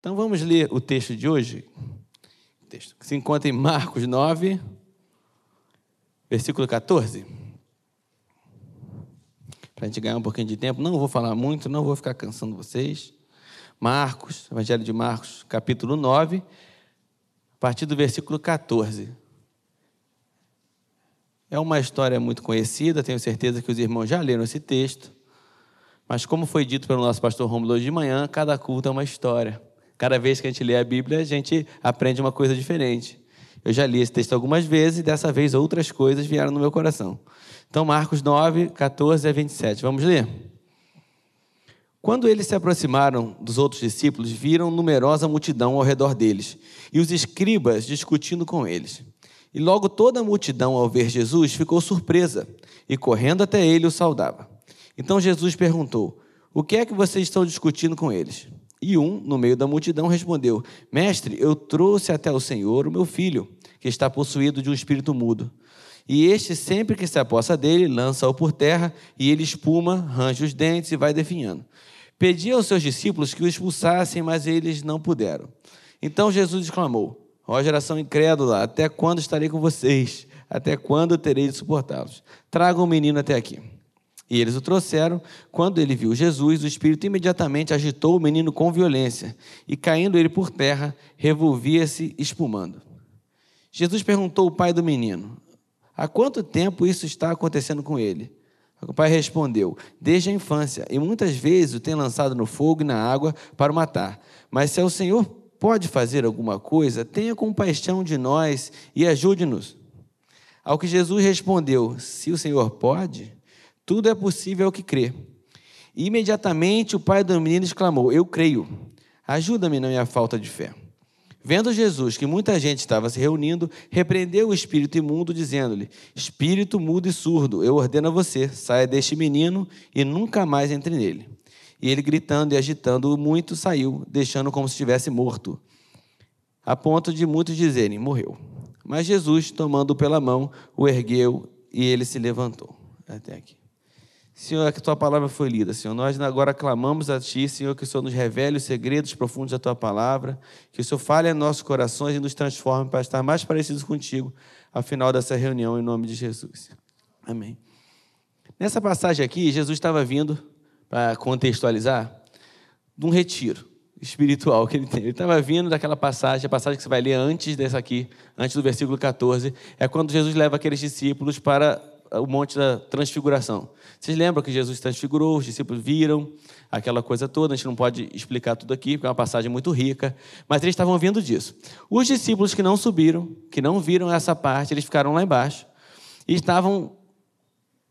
Então vamos ler o texto de hoje. Texto que se encontra em Marcos 9, versículo 14. Para a gente ganhar um pouquinho de tempo, não vou falar muito, não vou ficar cansando vocês. Marcos, Evangelho de Marcos, capítulo 9, a partir do versículo 14. É uma história muito conhecida, tenho certeza que os irmãos já leram esse texto. Mas, como foi dito pelo nosso pastor Romulo hoje de manhã, cada culto é uma história. Cada vez que a gente lê a Bíblia, a gente aprende uma coisa diferente. Eu já li esse texto algumas vezes e dessa vez outras coisas vieram no meu coração. Então, Marcos 9, 14 a 27. Vamos ler? Quando eles se aproximaram dos outros discípulos, viram numerosa multidão ao redor deles e os escribas discutindo com eles. E logo toda a multidão, ao ver Jesus, ficou surpresa e, correndo até ele, o saudava. Então Jesus perguntou: O que é que vocês estão discutindo com eles? E um, no meio da multidão, respondeu: Mestre, eu trouxe até o Senhor o meu filho, que está possuído de um espírito mudo. E este, sempre que se apossa dele, lança-o por terra, e ele espuma, range os dentes e vai definhando. Pedi aos seus discípulos que o expulsassem, mas eles não puderam. Então Jesus exclamou: Ó geração incrédula, até quando estarei com vocês? Até quando terei de suportá-los? Tragam o menino até aqui. E eles o trouxeram. Quando ele viu Jesus, o espírito imediatamente agitou o menino com violência, e caindo ele por terra, revolvia-se espumando. Jesus perguntou ao pai do menino: Há quanto tempo isso está acontecendo com ele? O pai respondeu: Desde a infância, e muitas vezes o tem lançado no fogo e na água para o matar. Mas se é o Senhor pode fazer alguma coisa, tenha compaixão de nós e ajude-nos. Ao que Jesus respondeu: Se o Senhor pode, tudo é possível ao que crê. E imediatamente o pai do menino exclamou: Eu creio, ajuda-me na minha falta de fé. Vendo Jesus que muita gente estava se reunindo, repreendeu o espírito imundo, dizendo-lhe: Espírito mudo e surdo, eu ordeno a você, saia deste menino e nunca mais entre nele. E ele, gritando e agitando muito, saiu, deixando como se estivesse morto, a ponto de muitos dizerem: morreu. Mas Jesus, tomando-o pela mão, o ergueu e ele se levantou. Até aqui. Senhor, que a tua palavra foi lida, Senhor. Nós agora clamamos a Ti, Senhor, que o Senhor nos revele os segredos profundos da tua palavra, que o Senhor fale em nossos corações e nos transforme para estar mais parecidos contigo ao final dessa reunião, em nome de Jesus. Amém. Nessa passagem aqui, Jesus estava vindo para contextualizar, de um retiro espiritual que ele tem. Ele estava vindo daquela passagem, a passagem que você vai ler antes dessa aqui, antes do versículo 14, é quando Jesus leva aqueles discípulos para o monte da transfiguração. Vocês lembram que Jesus transfigurou, os discípulos viram aquela coisa toda, a gente não pode explicar tudo aqui, porque é uma passagem muito rica, mas eles estavam vendo disso. Os discípulos que não subiram, que não viram essa parte, eles ficaram lá embaixo e estavam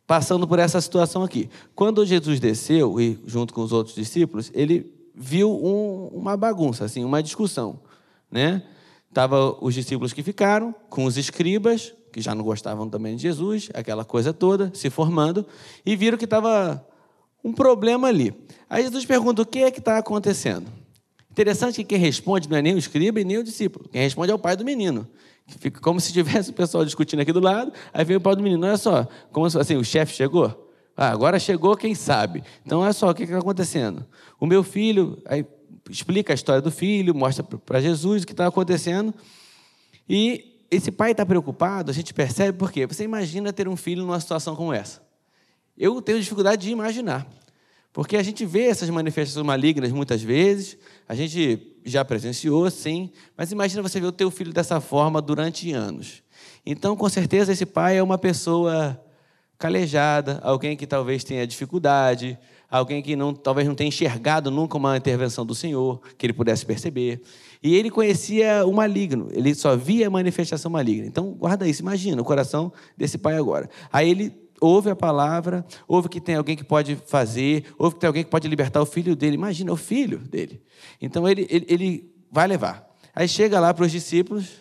passando por essa situação aqui. Quando Jesus desceu, e junto com os outros discípulos, ele viu um, uma bagunça, assim, uma discussão. Né? Tava os discípulos que ficaram, com os escribas, que já não gostavam também de Jesus, aquela coisa toda, se formando, e viram que estava um problema ali. Aí Jesus pergunta: o que é que está acontecendo? Interessante que quem responde não é nem o escriba e nem o discípulo. Quem responde é o pai do menino. Fica como se tivesse o pessoal discutindo aqui do lado, aí vem o pai do menino. Olha só, como se assim, o chefe chegou. Ah, agora chegou quem sabe. Então, olha só, o que está acontecendo? O meu filho, aí explica a história do filho, mostra para Jesus o que está acontecendo. E esse pai está preocupado, a gente percebe por quê? Você imagina ter um filho numa situação como essa. Eu tenho dificuldade de imaginar. Porque a gente vê essas manifestações malignas muitas vezes, a gente já presenciou, sim, mas imagina você ver o teu filho dessa forma durante anos. Então, com certeza, esse pai é uma pessoa calejada, alguém que talvez tenha dificuldade, alguém que não, talvez não tenha enxergado nunca uma intervenção do Senhor, que ele pudesse perceber. E ele conhecia o maligno, ele só via a manifestação maligna. Então, guarda isso, imagina o coração desse pai agora. Aí ele ouve a palavra, ouve que tem alguém que pode fazer, ouve que tem alguém que pode libertar o filho dele. Imagina, o filho dele. Então, ele, ele, ele vai levar. Aí chega lá para os discípulos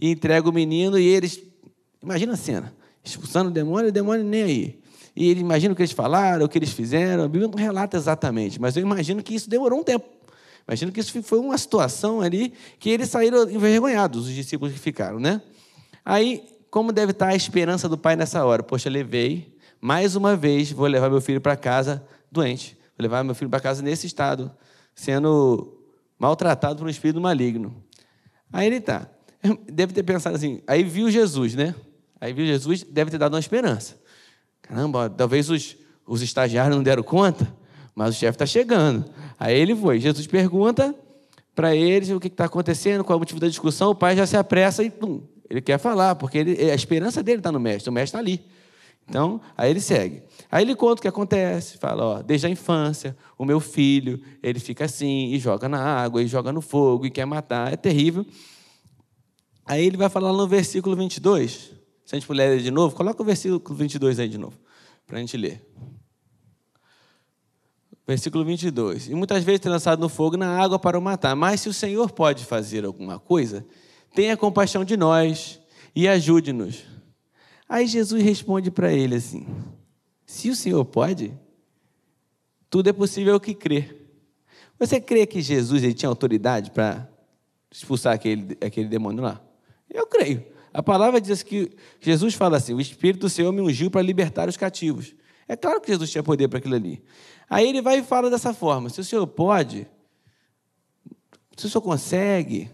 e entrega o menino e eles. Imagina a cena: expulsando o demônio, o demônio nem aí. E ele imagina o que eles falaram, o que eles fizeram. A Bíblia não relata exatamente, mas eu imagino que isso demorou um tempo. Imagino que isso foi uma situação ali que eles saíram envergonhados, os discípulos que ficaram, né? Aí, como deve estar a esperança do pai nessa hora? Poxa, levei, mais uma vez, vou levar meu filho para casa doente. Vou levar meu filho para casa nesse estado, sendo maltratado por um espírito maligno. Aí ele tá. Deve ter pensado assim, aí viu Jesus, né? Aí viu Jesus, deve ter dado uma esperança. Caramba, talvez os, os estagiários não deram conta, mas o chefe está chegando. Aí ele foi. Jesus pergunta para eles o que está acontecendo, qual é o motivo da discussão. O pai já se apressa e pum, ele quer falar, porque ele, a esperança dele está no mestre, o mestre está ali. Então, aí ele segue. Aí ele conta o que acontece, fala, ó, desde a infância, o meu filho, ele fica assim, e joga na água, e joga no fogo, e quer matar, é terrível. Aí ele vai falar no versículo 22, se a gente puder ler de novo, coloca o versículo 22 aí de novo, para a gente ler. Versículo 22. E muitas vezes tem lançado no fogo na água para o matar. Mas se o Senhor pode fazer alguma coisa, tenha compaixão de nós e ajude-nos. Aí Jesus responde para ele assim: Se o Senhor pode, tudo é possível que crê. Você crê que Jesus ele tinha autoridade para expulsar aquele, aquele demônio lá? Eu creio. A palavra diz que Jesus fala assim: o Espírito do Senhor me ungiu para libertar os cativos. É claro que Jesus tinha poder para aquilo ali. Aí ele vai e fala dessa forma: se o Senhor pode, se o Senhor consegue,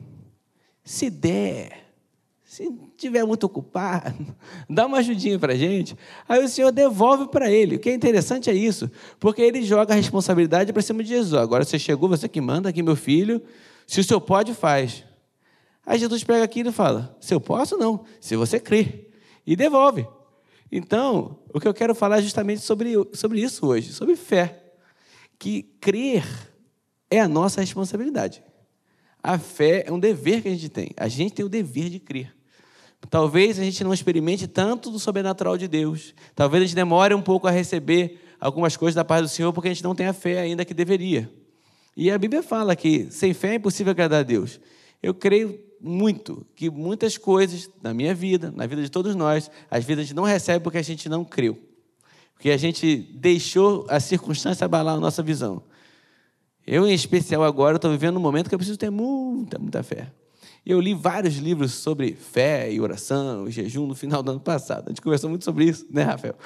se der, se estiver muito ocupado, dá uma ajudinha para a gente. Aí o Senhor devolve para ele. O que é interessante é isso, porque ele joga a responsabilidade para cima de Jesus. Agora você chegou, você que manda aqui, meu filho. Se o Senhor pode, faz. Aí Jesus pega aquilo e fala: Se eu posso, não. Se você crê. E devolve. Então, o que eu quero falar é justamente sobre, sobre isso hoje, sobre fé. Que crer é a nossa responsabilidade. A fé é um dever que a gente tem. A gente tem o dever de crer. Talvez a gente não experimente tanto do sobrenatural de Deus. Talvez a gente demore um pouco a receber algumas coisas da paz do Senhor porque a gente não tem a fé ainda que deveria. E a Bíblia fala que sem fé é impossível agradar a Deus. Eu creio muito que muitas coisas na minha vida, na vida de todos nós, às vezes a gente não recebe porque a gente não creu. Porque a gente deixou a circunstância abalar a nossa visão. Eu, em especial, agora estou vivendo um momento que eu preciso ter muita, muita fé. Eu li vários livros sobre fé e oração, e jejum no final do ano passado. A gente conversou muito sobre isso, né, Rafael?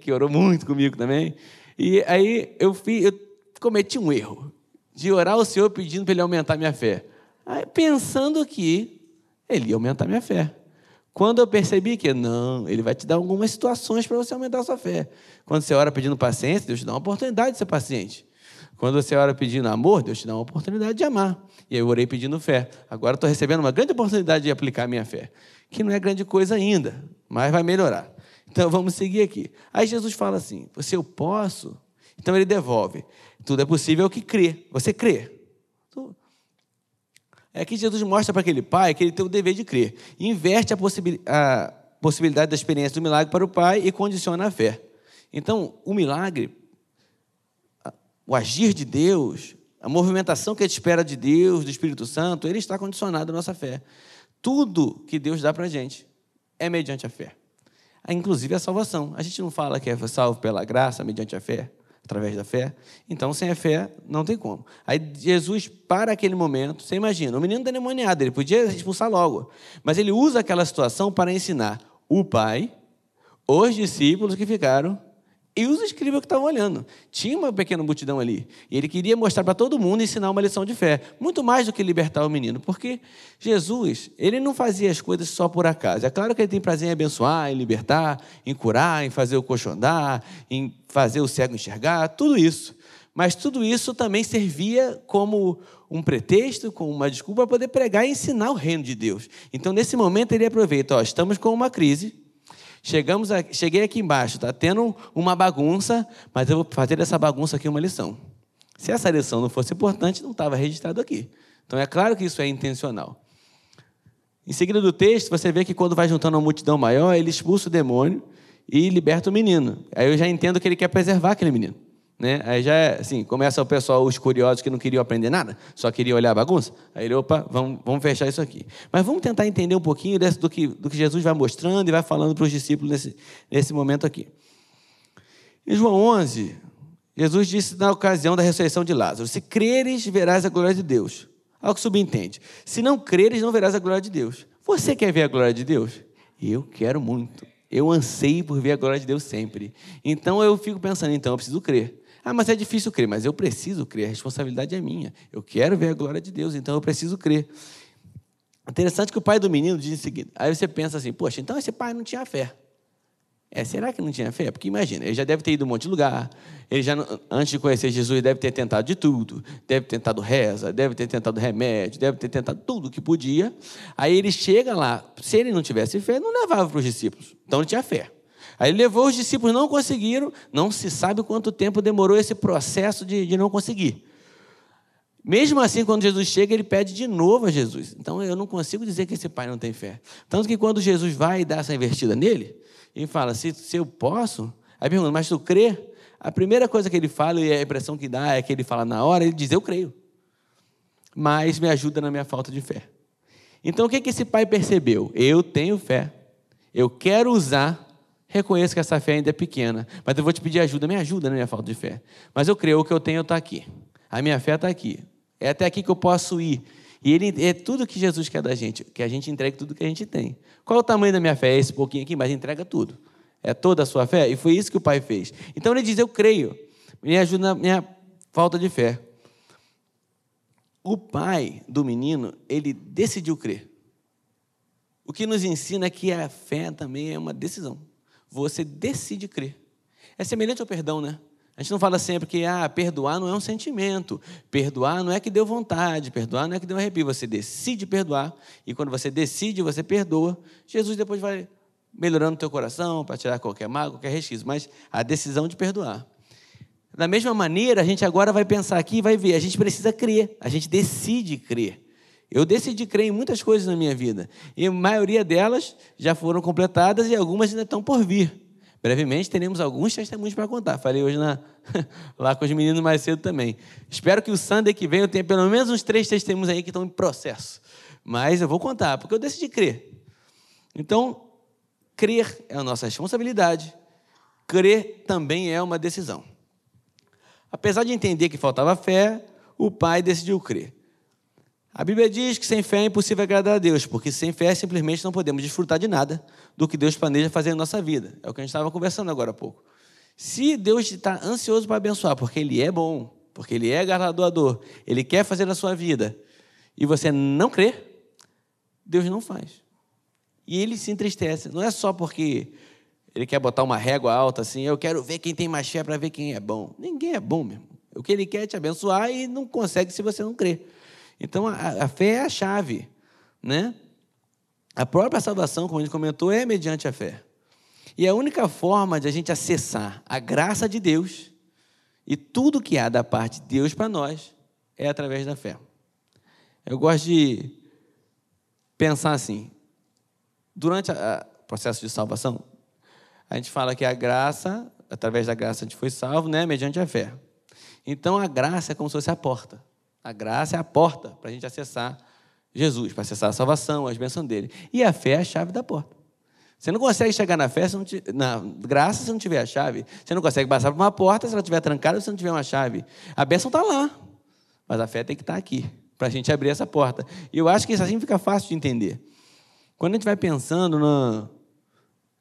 Que orou muito comigo também. E aí eu, eu cometi um erro de orar ao Senhor pedindo para Ele aumentar minha fé pensando que ele ia aumentar minha fé. Quando eu percebi que não, ele vai te dar algumas situações para você aumentar a sua fé. Quando você ora pedindo paciência, Deus te dá uma oportunidade de ser paciente. Quando você ora pedindo amor, Deus te dá uma oportunidade de amar. E eu orei pedindo fé. Agora estou recebendo uma grande oportunidade de aplicar a minha fé. Que não é grande coisa ainda, mas vai melhorar. Então vamos seguir aqui. Aí Jesus fala assim: se eu posso, então ele devolve. Tudo é possível que crê. Você crê. É que Jesus mostra para aquele pai que ele tem o dever de crer. Inverte a, possibil a possibilidade da experiência do milagre para o pai e condiciona a fé. Então, o milagre, o agir de Deus, a movimentação que a gente espera de Deus, do Espírito Santo, ele está condicionado à nossa fé. Tudo que Deus dá para a gente é mediante a fé. Inclusive a salvação. A gente não fala que é salvo pela graça, mediante a fé através da fé. Então, sem a fé, não tem como. Aí Jesus, para aquele momento, você imagina, o menino endemoniado, ele podia expulsar logo, mas ele usa aquela situação para ensinar o pai, os discípulos que ficaram e os escribas que estavam olhando. Tinha uma pequena multidão ali. E ele queria mostrar para todo mundo e ensinar uma lição de fé. Muito mais do que libertar o menino. Porque Jesus, ele não fazia as coisas só por acaso. É claro que ele tem prazer em abençoar, em libertar, em curar, em fazer o coxo andar, em fazer o cego enxergar, tudo isso. Mas tudo isso também servia como um pretexto, como uma desculpa para poder pregar e ensinar o reino de Deus. Então, nesse momento, ele aproveita: ó, estamos com uma crise, Chegamos a, cheguei aqui embaixo, está tendo uma bagunça, mas eu vou fazer dessa bagunça aqui uma lição. Se essa lição não fosse importante, não estava registrado aqui. Então é claro que isso é intencional. Em seguida do texto, você vê que quando vai juntando uma multidão maior, ele expulsa o demônio e liberta o menino. Aí eu já entendo que ele quer preservar aquele menino. Né? Aí já é assim, começa o pessoal, os curiosos que não queriam aprender nada, só queriam olhar a bagunça. Aí ele, opa, vamos, vamos fechar isso aqui. Mas vamos tentar entender um pouquinho desse, do, que, do que Jesus vai mostrando e vai falando para os discípulos nesse, nesse momento aqui. Em João 11, Jesus disse na ocasião da ressurreição de Lázaro: Se creres, verás a glória de Deus. Algo que subentende. Se não creres, não verás a glória de Deus. Você quer ver a glória de Deus? Eu quero muito. Eu anseio por ver a glória de Deus sempre. Então eu fico pensando, então eu preciso crer. Ah, mas é difícil crer, mas eu preciso crer, a responsabilidade é minha. Eu quero ver a glória de Deus, então eu preciso crer. Interessante que o pai do menino diz o seguinte: aí você pensa assim, poxa, então esse pai não tinha fé. É, será que não tinha fé? Porque imagina, ele já deve ter ido um monte de lugar, ele já, antes de conhecer Jesus, deve ter tentado de tudo, deve ter tentado reza, deve ter tentado remédio, deve ter tentado tudo que podia. Aí ele chega lá, se ele não tivesse fé, não levava para os discípulos, então não tinha fé. Aí ele levou, os discípulos não conseguiram, não se sabe quanto tempo demorou esse processo de, de não conseguir. Mesmo assim, quando Jesus chega, ele pede de novo a Jesus. Então eu não consigo dizer que esse pai não tem fé. Tanto que quando Jesus vai e dá essa invertida nele, e fala: se, se eu posso. Aí pergunta, mas tu crê? A primeira coisa que ele fala, e a impressão que dá é que ele fala na hora, ele diz: Eu creio. Mas me ajuda na minha falta de fé. Então o que, que esse pai percebeu? Eu tenho fé. Eu quero usar. Reconheço que essa fé ainda é pequena, mas eu vou te pedir ajuda, me ajuda na minha falta de fé. Mas eu creio, o que eu tenho está aqui. A minha fé está aqui. É até aqui que eu posso ir. E ele, é tudo que Jesus quer da gente, que a gente entregue tudo que a gente tem. Qual é o tamanho da minha fé? É esse pouquinho aqui, mas entrega tudo. É toda a sua fé? E foi isso que o pai fez. Então ele diz: Eu creio. Me ajuda na minha falta de fé. O pai do menino, ele decidiu crer. O que nos ensina é que a fé também é uma decisão. Você decide crer. É semelhante ao perdão, né? A gente não fala sempre que ah, perdoar não é um sentimento, perdoar não é que deu vontade, perdoar não é que deu arrepio. Você decide perdoar e quando você decide, você perdoa. Jesus depois vai melhorando o teu coração para tirar qualquer mágoa, qualquer resquício, mas a decisão de perdoar. Da mesma maneira, a gente agora vai pensar aqui e vai ver, a gente precisa crer, a gente decide crer. Eu decidi crer em muitas coisas na minha vida, e a maioria delas já foram completadas e algumas ainda estão por vir. Brevemente teremos alguns testemunhos para contar. Falei hoje na, lá com os meninos mais cedo também. Espero que o Sunday que vem eu tenha pelo menos uns três testemunhos aí que estão em processo. Mas eu vou contar, porque eu decidi crer. Então, crer é a nossa responsabilidade, crer também é uma decisão. Apesar de entender que faltava fé, o pai decidiu crer. A Bíblia diz que sem fé é impossível agradar a Deus, porque sem fé simplesmente não podemos desfrutar de nada do que Deus planeja fazer na nossa vida. É o que a gente estava conversando agora há pouco. Se Deus está ansioso para abençoar, porque Ele é bom, porque Ele é galardoador, Ele quer fazer na sua vida, e você não crê, Deus não faz. E Ele se entristece. Não é só porque Ele quer botar uma régua alta assim, eu quero ver quem tem mais fé para ver quem é bom. Ninguém é bom mesmo. O que Ele quer é te abençoar e não consegue se você não crê. Então a, a fé é a chave, né? A própria salvação, como a gente comentou, é mediante a fé. E a única forma de a gente acessar a graça de Deus e tudo que há da parte de Deus para nós é através da fé. Eu gosto de pensar assim: durante o processo de salvação, a gente fala que a graça, através da graça a gente foi salvo, né, mediante a fé. Então a graça é como se fosse a porta. A graça é a porta para a gente acessar Jesus, para acessar a salvação, as bênçãos dele. E a fé é a chave da porta. Você não consegue chegar na fé, na graça, se não tiver a chave. Você não consegue passar por uma porta se ela estiver trancada, se não tiver uma chave. A bênção está lá, mas a fé tem que estar tá aqui, para a gente abrir essa porta. E eu acho que isso assim fica fácil de entender. Quando a gente vai pensando na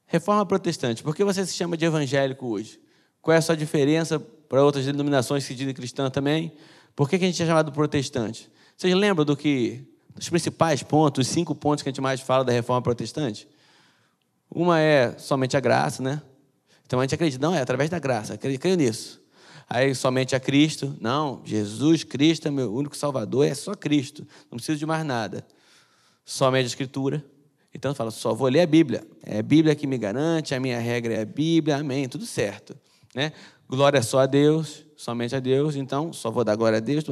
reforma protestante, por que você se chama de evangélico hoje? Qual é a sua diferença para outras denominações que dizem cristã também? Por que, que a gente é chamado protestante? Vocês lembram do que dos principais pontos, os cinco pontos que a gente mais fala da reforma protestante? Uma é somente a graça, né? Então a gente acredita, não, é através da graça, creio, nisso. Aí somente a Cristo, não, Jesus Cristo é meu único Salvador, é só Cristo, não preciso de mais nada. Somente a Escritura. Então eu falo, só vou ler a Bíblia. É a Bíblia que me garante, a minha regra é a Bíblia, amém, tudo certo. Né? Glória só a Deus, somente a Deus, então só vou dar glória a Deus.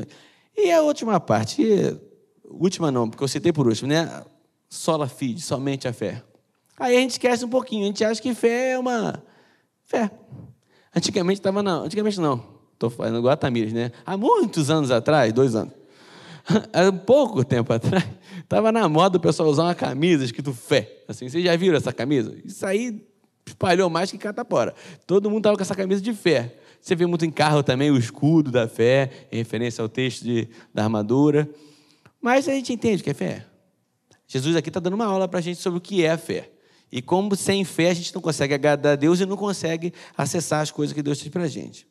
E a última parte, última não, porque eu citei por último, né? Sola fide, somente a fé. Aí a gente esquece um pouquinho, a gente acha que fé é uma fé. Antigamente estava não, antigamente não. Estou falando igual a Tamires, né? Há muitos anos atrás, dois anos, há pouco tempo atrás, estava na moda o pessoal usar uma camisa escrito fé. Assim, vocês já viram essa camisa? Isso aí espalhou mais que catapora. Todo mundo estava com essa camisa de fé. Você vê muito em carro também o escudo da fé, em referência ao texto de, da armadura. Mas a gente entende o que é fé. Jesus aqui está dando uma aula para a gente sobre o que é a fé. E como sem fé a gente não consegue agradar a Deus e não consegue acessar as coisas que Deus tem para a gente.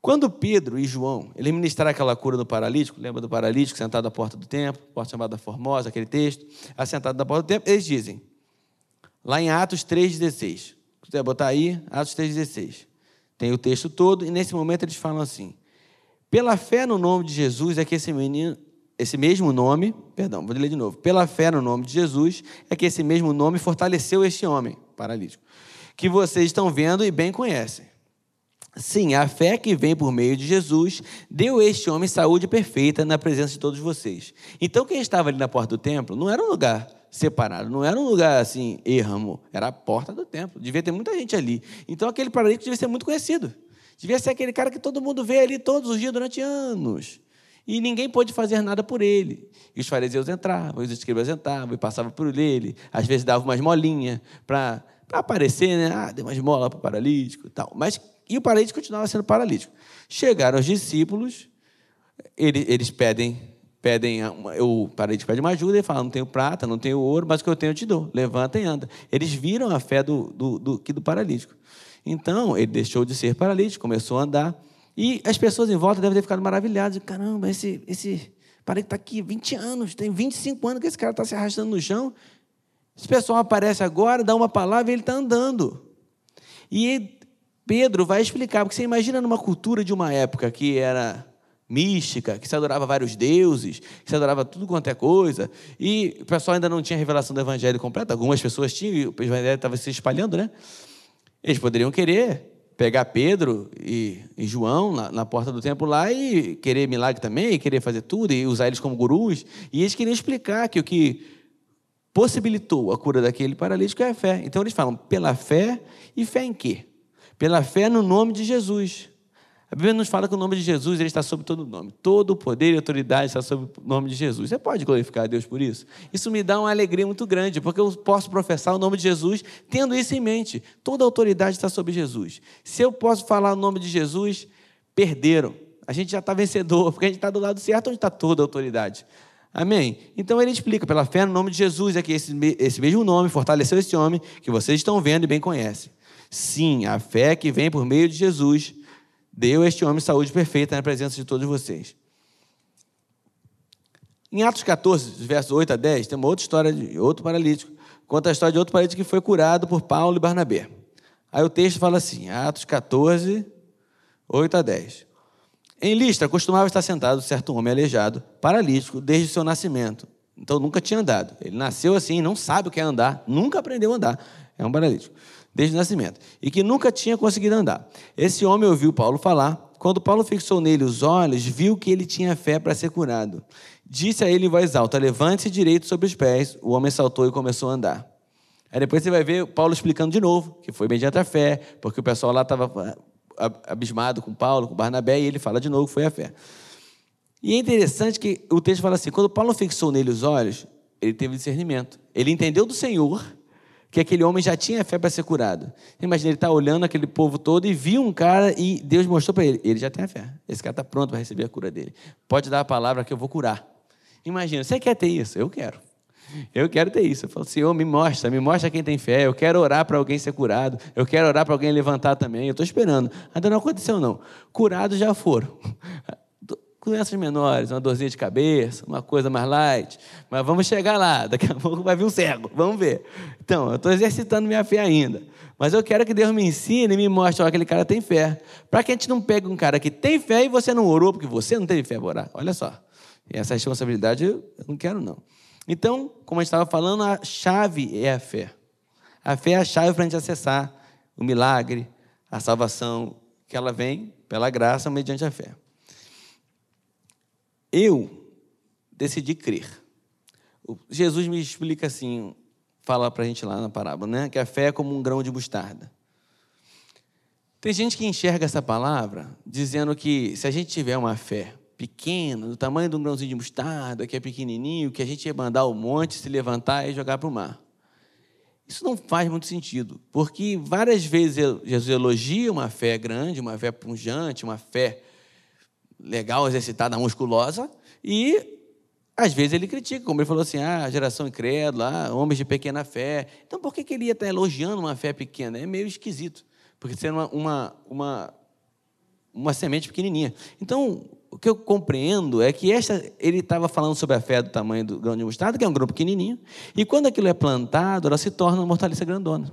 Quando Pedro e João, eles ministraram aquela cura do paralítico, lembra do paralítico sentado à porta do templo, porta chamada Formosa, aquele texto, assentado na porta do templo, eles dizem, lá em Atos 3,16, se quiser botar aí, Atos 3,16, tem o texto todo, e nesse momento eles falam assim, pela fé no nome de Jesus é que esse menino, esse mesmo nome, perdão, vou ler de novo. Pela fé no nome de Jesus é que esse mesmo nome fortaleceu este homem paralítico, que vocês estão vendo e bem conhecem. Sim, a fé que vem por meio de Jesus deu a este homem saúde perfeita na presença de todos vocês. Então, quem estava ali na porta do templo não era um lugar separado, não era um lugar assim, erramo, era a porta do templo. Devia ter muita gente ali. Então, aquele paralítico devia ser muito conhecido. Devia ser aquele cara que todo mundo vê ali todos os dias durante anos. E ninguém pôde fazer nada por ele. E os fariseus entravam, os escribas entravam e passavam por ele. Às vezes davam umas molinhas para aparecer, né? Ah, deu uma esmola para o paralítico e tal. Mas, e o paralítico continuava sendo paralítico. Chegaram os discípulos, eles, eles pedem, pedem o paralítico pede uma ajuda e fala: Não tenho prata, não tenho ouro, mas o que eu tenho eu te dou. Levanta e anda. Eles viram a fé do, do, do, do paralítico. Então, ele deixou de ser paralítico, começou a andar. E as pessoas em volta devem ter ficado maravilhadas. Caramba, esse, esse paralítico está aqui 20 anos, tem 25 anos que esse cara está se arrastando no chão. Esse pessoal aparece agora, dá uma palavra e ele está andando. E Pedro vai explicar, porque você imagina numa cultura de uma época que era mística, que se adorava vários deuses, que se adorava tudo quanto é coisa, e o pessoal ainda não tinha a revelação do evangelho completa, algumas pessoas tinham, e o evangelho estava se espalhando, né? Eles poderiam querer pegar Pedro e, e João na, na, porta do templo lá e querer milagre também, e querer fazer tudo, e usar eles como gurus. E eles queriam explicar que o que possibilitou a cura daquele paralítico é a fé. Então eles falam pela fé e fé em quê? Pela fé no nome de Jesus. A Bíblia nos fala que o nome de Jesus ele está sobre todo nome. Todo o poder e autoridade está sobre o nome de Jesus. Você pode glorificar a Deus por isso? Isso me dá uma alegria muito grande, porque eu posso professar o nome de Jesus tendo isso em mente. Toda a autoridade está sobre Jesus. Se eu posso falar o nome de Jesus, perderam. A gente já está vencedor, porque a gente está do lado certo onde está toda a autoridade. Amém? Então ele explica, pela fé no nome de Jesus, é que esse, esse mesmo nome fortaleceu esse homem que vocês estão vendo e bem conhecem. Sim, a fé que vem por meio de Jesus deu este homem saúde perfeita na presença de todos vocês. Em Atos 14, versos 8 a 10, tem uma outra história de outro paralítico. Conta a história de outro paralítico que foi curado por Paulo e Barnabé. Aí o texto fala assim, Atos 14, 8 a 10. Em Listra, costumava estar sentado certo homem aleijado, paralítico, desde o seu nascimento. Então nunca tinha andado. Ele nasceu assim, não sabe o que é andar, nunca aprendeu a andar. É um paralítico desde o nascimento, e que nunca tinha conseguido andar. Esse homem ouviu Paulo falar. Quando Paulo fixou nele os olhos, viu que ele tinha fé para ser curado. Disse a ele em voz alta: Levante-se direito sobre os pés. O homem saltou e começou a andar. Aí depois você vai ver Paulo explicando de novo, que foi mediante a fé, porque o pessoal lá estava ah, abismado com Paulo, com Barnabé, e ele fala de novo que foi a fé. E é interessante que o texto fala assim: quando Paulo fixou nele os olhos, ele teve discernimento. Ele entendeu do Senhor que aquele homem já tinha fé para ser curado. Imagina, ele está olhando aquele povo todo e viu um cara e Deus mostrou para ele: ele já tem a fé. Esse cara está pronto para receber a cura dele. Pode dar a palavra que eu vou curar. Imagina, você quer ter isso? Eu quero. Eu quero ter isso. Eu falo, Senhor, me mostra, me mostra quem tem fé. Eu quero orar para alguém ser curado. Eu quero orar para alguém levantar também. Eu estou esperando. Ainda não aconteceu, não. Curados já foram doenças menores, uma dorzinha de cabeça, uma coisa mais light. Mas vamos chegar lá, daqui a pouco vai vir um cego, vamos ver. Então, eu estou exercitando minha fé ainda. Mas eu quero que Deus me ensine e me mostre, que aquele cara tem fé. Para que a gente não pegue um cara que tem fé e você não orou, porque você não teve fé para orar. Olha só. E essa responsabilidade eu não quero, não. Então, como a gente estava falando, a chave é a fé. A fé é a chave para a gente acessar o milagre, a salvação, que ela vem pela graça mediante a fé. Eu decidi crer. Jesus me explica assim, fala para a gente lá na parábola, né? que a fé é como um grão de mostarda. Tem gente que enxerga essa palavra dizendo que se a gente tiver uma fé pequena, do tamanho de um grãozinho de mostarda, que é pequenininho, que a gente ia mandar o monte, se levantar e jogar para o mar. Isso não faz muito sentido, porque várias vezes Jesus elogia uma fé grande, uma fé punjante, uma fé legal, exercitada, musculosa, e às vezes ele critica, como ele falou assim, ah, geração incrédula, ah, homens de pequena fé. Então por que, que ele ia estar elogiando uma fé pequena? É meio esquisito, porque sendo uma, uma, uma uma semente pequenininha. Então, o que eu compreendo é que esta, ele estava falando sobre a fé do tamanho do grão de mostarda, que é um grão pequenininho, e quando aquilo é plantado, ela se torna uma hortaliça grandona.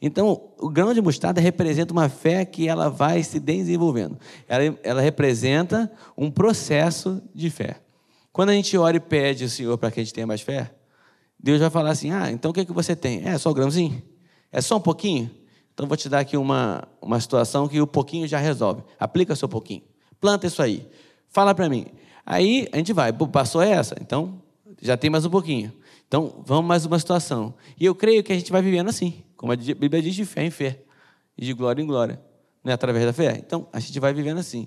Então, o grão de mostarda representa uma fé que ela vai se desenvolvendo. Ela, ela representa um processo de fé. Quando a gente ora e pede ao Senhor para que a gente tenha mais fé, Deus vai falar assim: Ah, então o que, é que você tem? É só o grãozinho? É só um pouquinho? Então vou te dar aqui uma, uma situação que o pouquinho já resolve. Aplica seu pouquinho. Planta isso aí. Fala para mim. Aí a gente vai. Passou essa? Então já tem mais um pouquinho. Então vamos mais uma situação. E eu creio que a gente vai vivendo assim. Como a Bíblia diz, de fé em fé. E de glória em glória. Não é através da fé? Então a gente vai vivendo assim.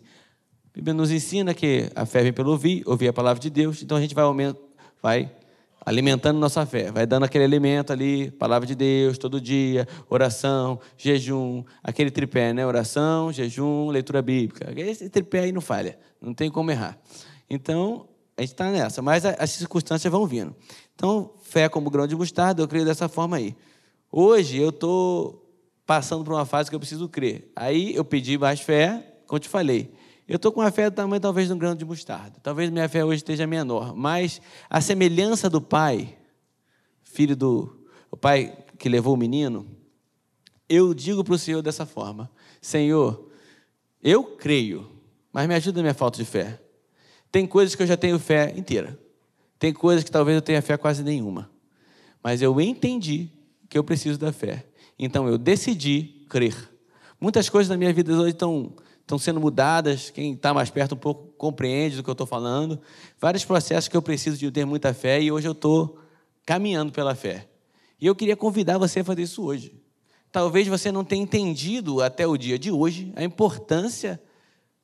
A Bíblia nos ensina que a fé vem pelo ouvir, ouvir a palavra de Deus. Então a gente vai, vai alimentando nossa fé, vai dando aquele alimento ali, palavra de Deus, todo dia, oração, jejum, aquele tripé, né? Oração, jejum, leitura bíblica. Esse tripé aí não falha, não tem como errar. Então, a gente está nessa, mas as circunstâncias vão vindo. Então, fé como grão de mostarda, eu creio dessa forma aí. Hoje eu estou passando por uma fase que eu preciso crer. Aí eu pedi mais fé, como eu te falei. Eu estou com uma fé do tamanho talvez de um grão de mostarda. Talvez minha fé hoje esteja menor, mas a semelhança do pai, filho do o pai que levou o menino, eu digo para o Senhor dessa forma: Senhor, eu creio, mas me ajuda na minha falta de fé. Tem coisas que eu já tenho fé inteira. Tem coisas que talvez eu tenha fé quase nenhuma. Mas eu entendi que eu preciso da fé. Então eu decidi crer. Muitas coisas na minha vida hoje estão estão sendo mudadas. Quem está mais perto um pouco compreende do que eu estou falando. Vários processos que eu preciso de ter muita fé e hoje eu estou caminhando pela fé. E eu queria convidar você a fazer isso hoje. Talvez você não tenha entendido até o dia de hoje a importância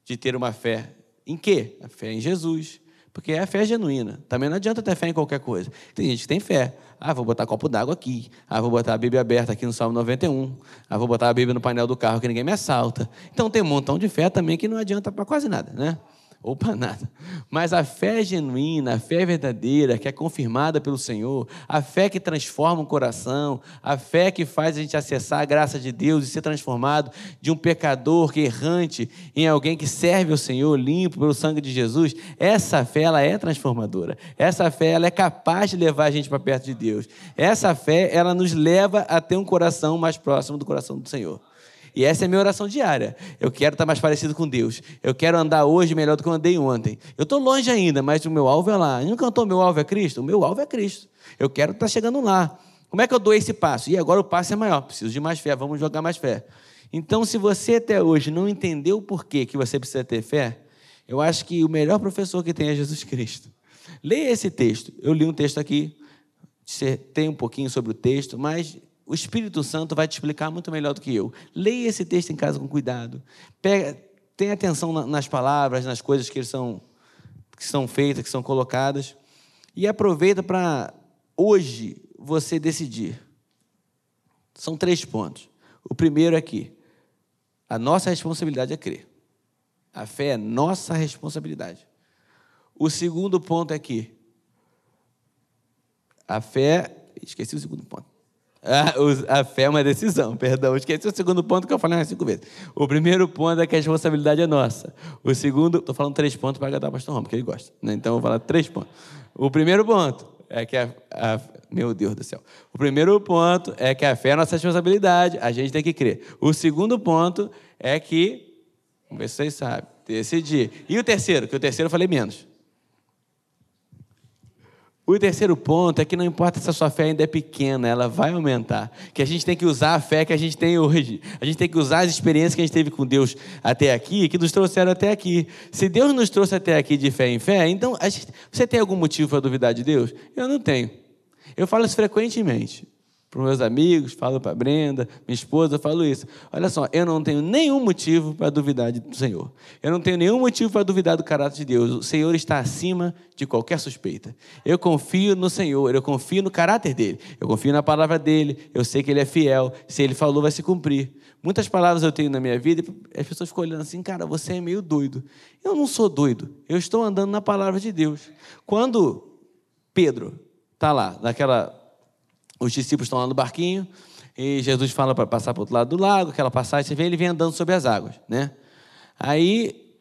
de ter uma fé. Em quê? A fé em Jesus. Porque é a fé genuína. Também não adianta ter fé em qualquer coisa. Tem gente que tem fé. Ah, vou botar copo d'água aqui. Ah, vou botar a Bíblia aberta aqui no Salmo 91. Ah, vou botar a Bíblia no painel do carro que ninguém me assalta. Então tem um montão de fé também que não adianta para quase nada, né? Ou para nada. Mas a fé genuína, a fé verdadeira, que é confirmada pelo Senhor, a fé que transforma o coração, a fé que faz a gente acessar a graça de Deus e ser transformado de um pecador que errante em alguém que serve ao Senhor, limpo pelo sangue de Jesus, essa fé ela é transformadora. Essa fé ela é capaz de levar a gente para perto de Deus. Essa fé ela nos leva a ter um coração mais próximo do coração do Senhor. E essa é a minha oração diária. Eu quero estar mais parecido com Deus. Eu quero andar hoje melhor do que eu andei ontem. Eu estou longe ainda, mas o meu alvo é lá. Não cantou meu alvo é Cristo? O meu alvo é Cristo. Eu quero estar chegando lá. Como é que eu dou esse passo? E agora o passo é maior. Preciso de mais fé. Vamos jogar mais fé. Então, se você até hoje não entendeu o porquê que você precisa ter fé, eu acho que o melhor professor que tem é Jesus Cristo. Leia esse texto. Eu li um texto aqui, tem um pouquinho sobre o texto, mas o Espírito Santo vai te explicar muito melhor do que eu. Leia esse texto em casa com cuidado. Pega, tenha atenção nas palavras, nas coisas que são, que são feitas, que são colocadas. E aproveita para hoje você decidir. São três pontos. O primeiro é que a nossa responsabilidade é crer. A fé é nossa responsabilidade. O segundo ponto é que a fé. Esqueci o segundo ponto. A, a, fé é uma decisão, perdão. Esqueci o segundo ponto que eu falei umas cinco vezes. O primeiro ponto é que a responsabilidade é nossa. O segundo, estou falando três pontos para agradar o pastor Roma, porque ele gosta. Né? Então, eu vou falar três pontos. O primeiro ponto é que a, a, Meu Deus do céu. O primeiro ponto é que a fé é nossa responsabilidade, a gente tem que crer. O segundo ponto é que. Vamos ver se vocês sabem. Decidir. E o terceiro? Que o terceiro eu falei menos. O terceiro ponto é que não importa se a sua fé ainda é pequena, ela vai aumentar. Que a gente tem que usar a fé que a gente tem hoje. A gente tem que usar as experiências que a gente teve com Deus até aqui, que nos trouxeram até aqui. Se Deus nos trouxe até aqui de fé em fé, então gente, você tem algum motivo para duvidar de Deus? Eu não tenho. Eu falo isso frequentemente para meus amigos, falo para Brenda, minha esposa, falo isso. Olha só, eu não tenho nenhum motivo para duvidar do Senhor. Eu não tenho nenhum motivo para duvidar do caráter de Deus. O Senhor está acima de qualquer suspeita. Eu confio no Senhor, eu confio no caráter dele, eu confio na palavra dele, eu sei que ele é fiel. Se ele falou, vai se cumprir. Muitas palavras eu tenho na minha vida e as pessoas ficam olhando assim, cara, você é meio doido. Eu não sou doido, eu estou andando na palavra de Deus. Quando Pedro está lá, naquela os discípulos estão lá no barquinho e Jesus fala para passar para o outro lado do lago, aquela passagem, você vê ele vem andando sobre as águas, né? Aí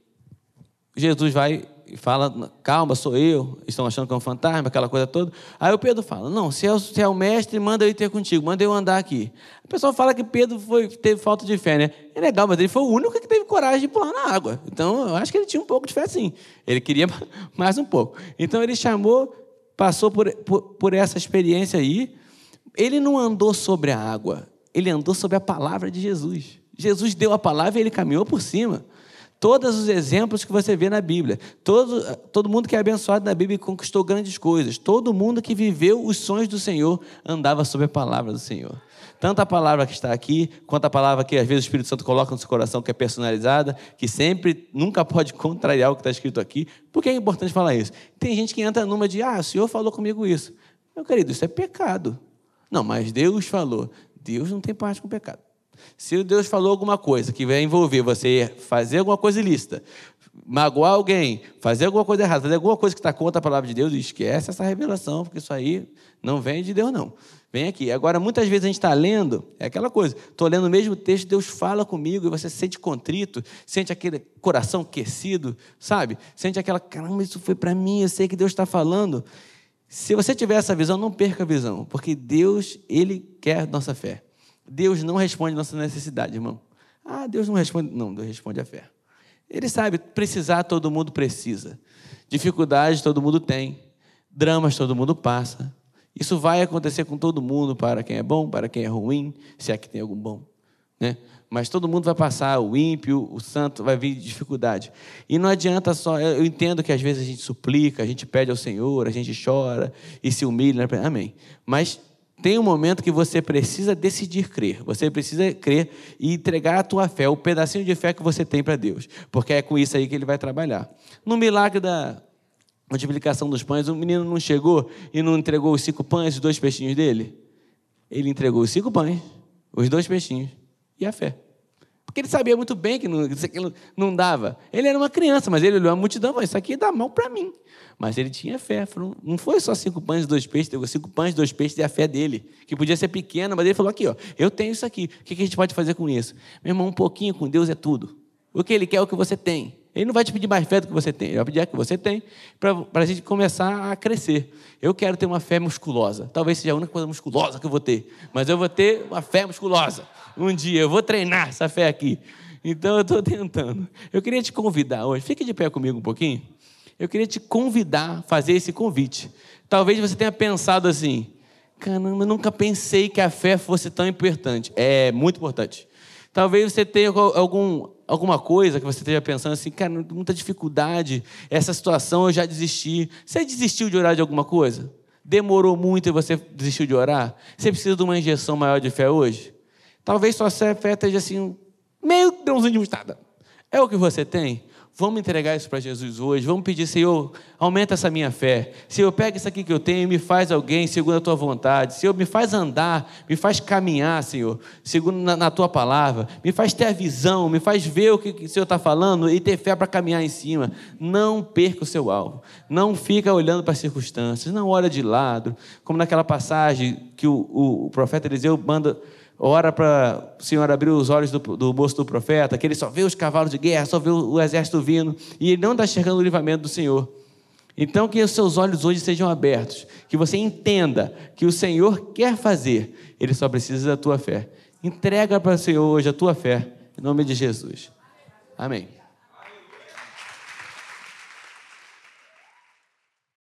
Jesus vai e fala: Calma, sou eu. Estão achando que é um fantasma, aquela coisa toda. Aí o Pedro fala: Não, se é, o, se é o mestre, manda eu ir ter contigo, manda eu andar aqui. O pessoal fala que Pedro foi, teve falta de fé, né? É legal, mas ele foi o único que teve coragem de pular na água. Então eu acho que ele tinha um pouco de fé sim. Ele queria mais um pouco. Então ele chamou, passou por, por, por essa experiência aí. Ele não andou sobre a água, ele andou sobre a palavra de Jesus. Jesus deu a palavra e ele caminhou por cima. Todos os exemplos que você vê na Bíblia. Todo, todo mundo que é abençoado na Bíblia conquistou grandes coisas. Todo mundo que viveu os sonhos do Senhor andava sob a palavra do Senhor. Tanto a palavra que está aqui, quanto a palavra que às vezes o Espírito Santo coloca no seu coração, que é personalizada, que sempre, nunca pode contrariar o que está escrito aqui. Por que é importante falar isso? Tem gente que entra numa de, ah, o Senhor falou comigo isso. Meu querido, isso é pecado. Não, mas Deus falou. Deus não tem parte com pecado. Se Deus falou alguma coisa que vai envolver você fazer alguma coisa ilícita, magoar alguém, fazer alguma coisa errada, fazer alguma coisa que está contra a palavra de Deus, esquece essa revelação, porque isso aí não vem de Deus, não. Vem aqui. Agora, muitas vezes a gente está lendo, é aquela coisa, estou lendo o mesmo texto, Deus fala comigo, e você se sente contrito, sente aquele coração aquecido, sabe? Sente aquela, caramba, isso foi para mim, eu sei que Deus está falando. Se você tiver essa visão, não perca a visão, porque Deus, Ele quer nossa fé. Deus não responde nossa necessidade, irmão. Ah, Deus não responde. Não, Deus responde a fé. Ele sabe, precisar todo mundo precisa. Dificuldades todo mundo tem. Dramas todo mundo passa. Isso vai acontecer com todo mundo, para quem é bom, para quem é ruim, se é que tem algum bom. Né? Mas todo mundo vai passar, o ímpio, o santo, vai vir dificuldade. E não adianta só, eu entendo que às vezes a gente suplica, a gente pede ao Senhor, a gente chora e se humilha, né? amém. Mas tem um momento que você precisa decidir crer. Você precisa crer e entregar a tua fé, o pedacinho de fé que você tem para Deus. Porque é com isso aí que ele vai trabalhar. No milagre da multiplicação dos pães, o menino não chegou e não entregou os cinco pães e os dois peixinhos dele? Ele entregou os cinco pães, os dois peixinhos e a fé. Porque ele sabia muito bem que não, isso aqui não dava. Ele era uma criança, mas ele olhou a multidão e falou: Isso aqui dá mal para mim. Mas ele tinha fé. Não foi só cinco pães e dois peixes, teve cinco pães e dois peixes e a fé dele, que podia ser pequena, mas ele falou: Aqui, ó, eu tenho isso aqui. O que a gente pode fazer com isso? Meu irmão, um pouquinho com Deus é tudo. O que ele quer é o que você tem. Ele não vai te pedir mais fé do que você tem, ele vai pedir o que você tem para a gente começar a crescer. Eu quero ter uma fé musculosa. Talvez seja a única coisa musculosa que eu vou ter, mas eu vou ter uma fé musculosa um dia. Eu vou treinar essa fé aqui. Então eu estou tentando. Eu queria te convidar hoje, fique de pé comigo um pouquinho. Eu queria te convidar a fazer esse convite. Talvez você tenha pensado assim: caramba, eu nunca pensei que a fé fosse tão importante. É muito importante. Talvez você tenha algum, alguma coisa que você esteja pensando assim, cara, muita dificuldade, essa situação eu já desisti. Você desistiu de orar de alguma coisa? Demorou muito e você desistiu de orar? Você precisa de uma injeção maior de fé hoje? Talvez sua fé esteja assim, meio grãozinho de mostarda. É o que você tem? Vamos entregar isso para Jesus hoje. Vamos pedir, Senhor, aumenta essa minha fé. Senhor, pega isso aqui que eu tenho e me faz alguém segundo a tua vontade. Senhor, me faz andar, me faz caminhar, Senhor, segundo na, na tua palavra. Me faz ter a visão, me faz ver o que, que o Senhor está falando e ter fé para caminhar em cima. Não perca o seu alvo. Não fica olhando para as circunstâncias. Não olha de lado. Como naquela passagem que o, o, o profeta Eliseu manda ora para o Senhor abrir os olhos do, do moço do profeta, que ele só vê os cavalos de guerra, só vê o, o exército vindo, e ele não está enxergando o livramento do Senhor. Então, que os seus olhos hoje sejam abertos, que você entenda que o Senhor quer fazer, ele só precisa da tua fé. Entrega para o Senhor hoje a tua fé, em nome de Jesus. Amém.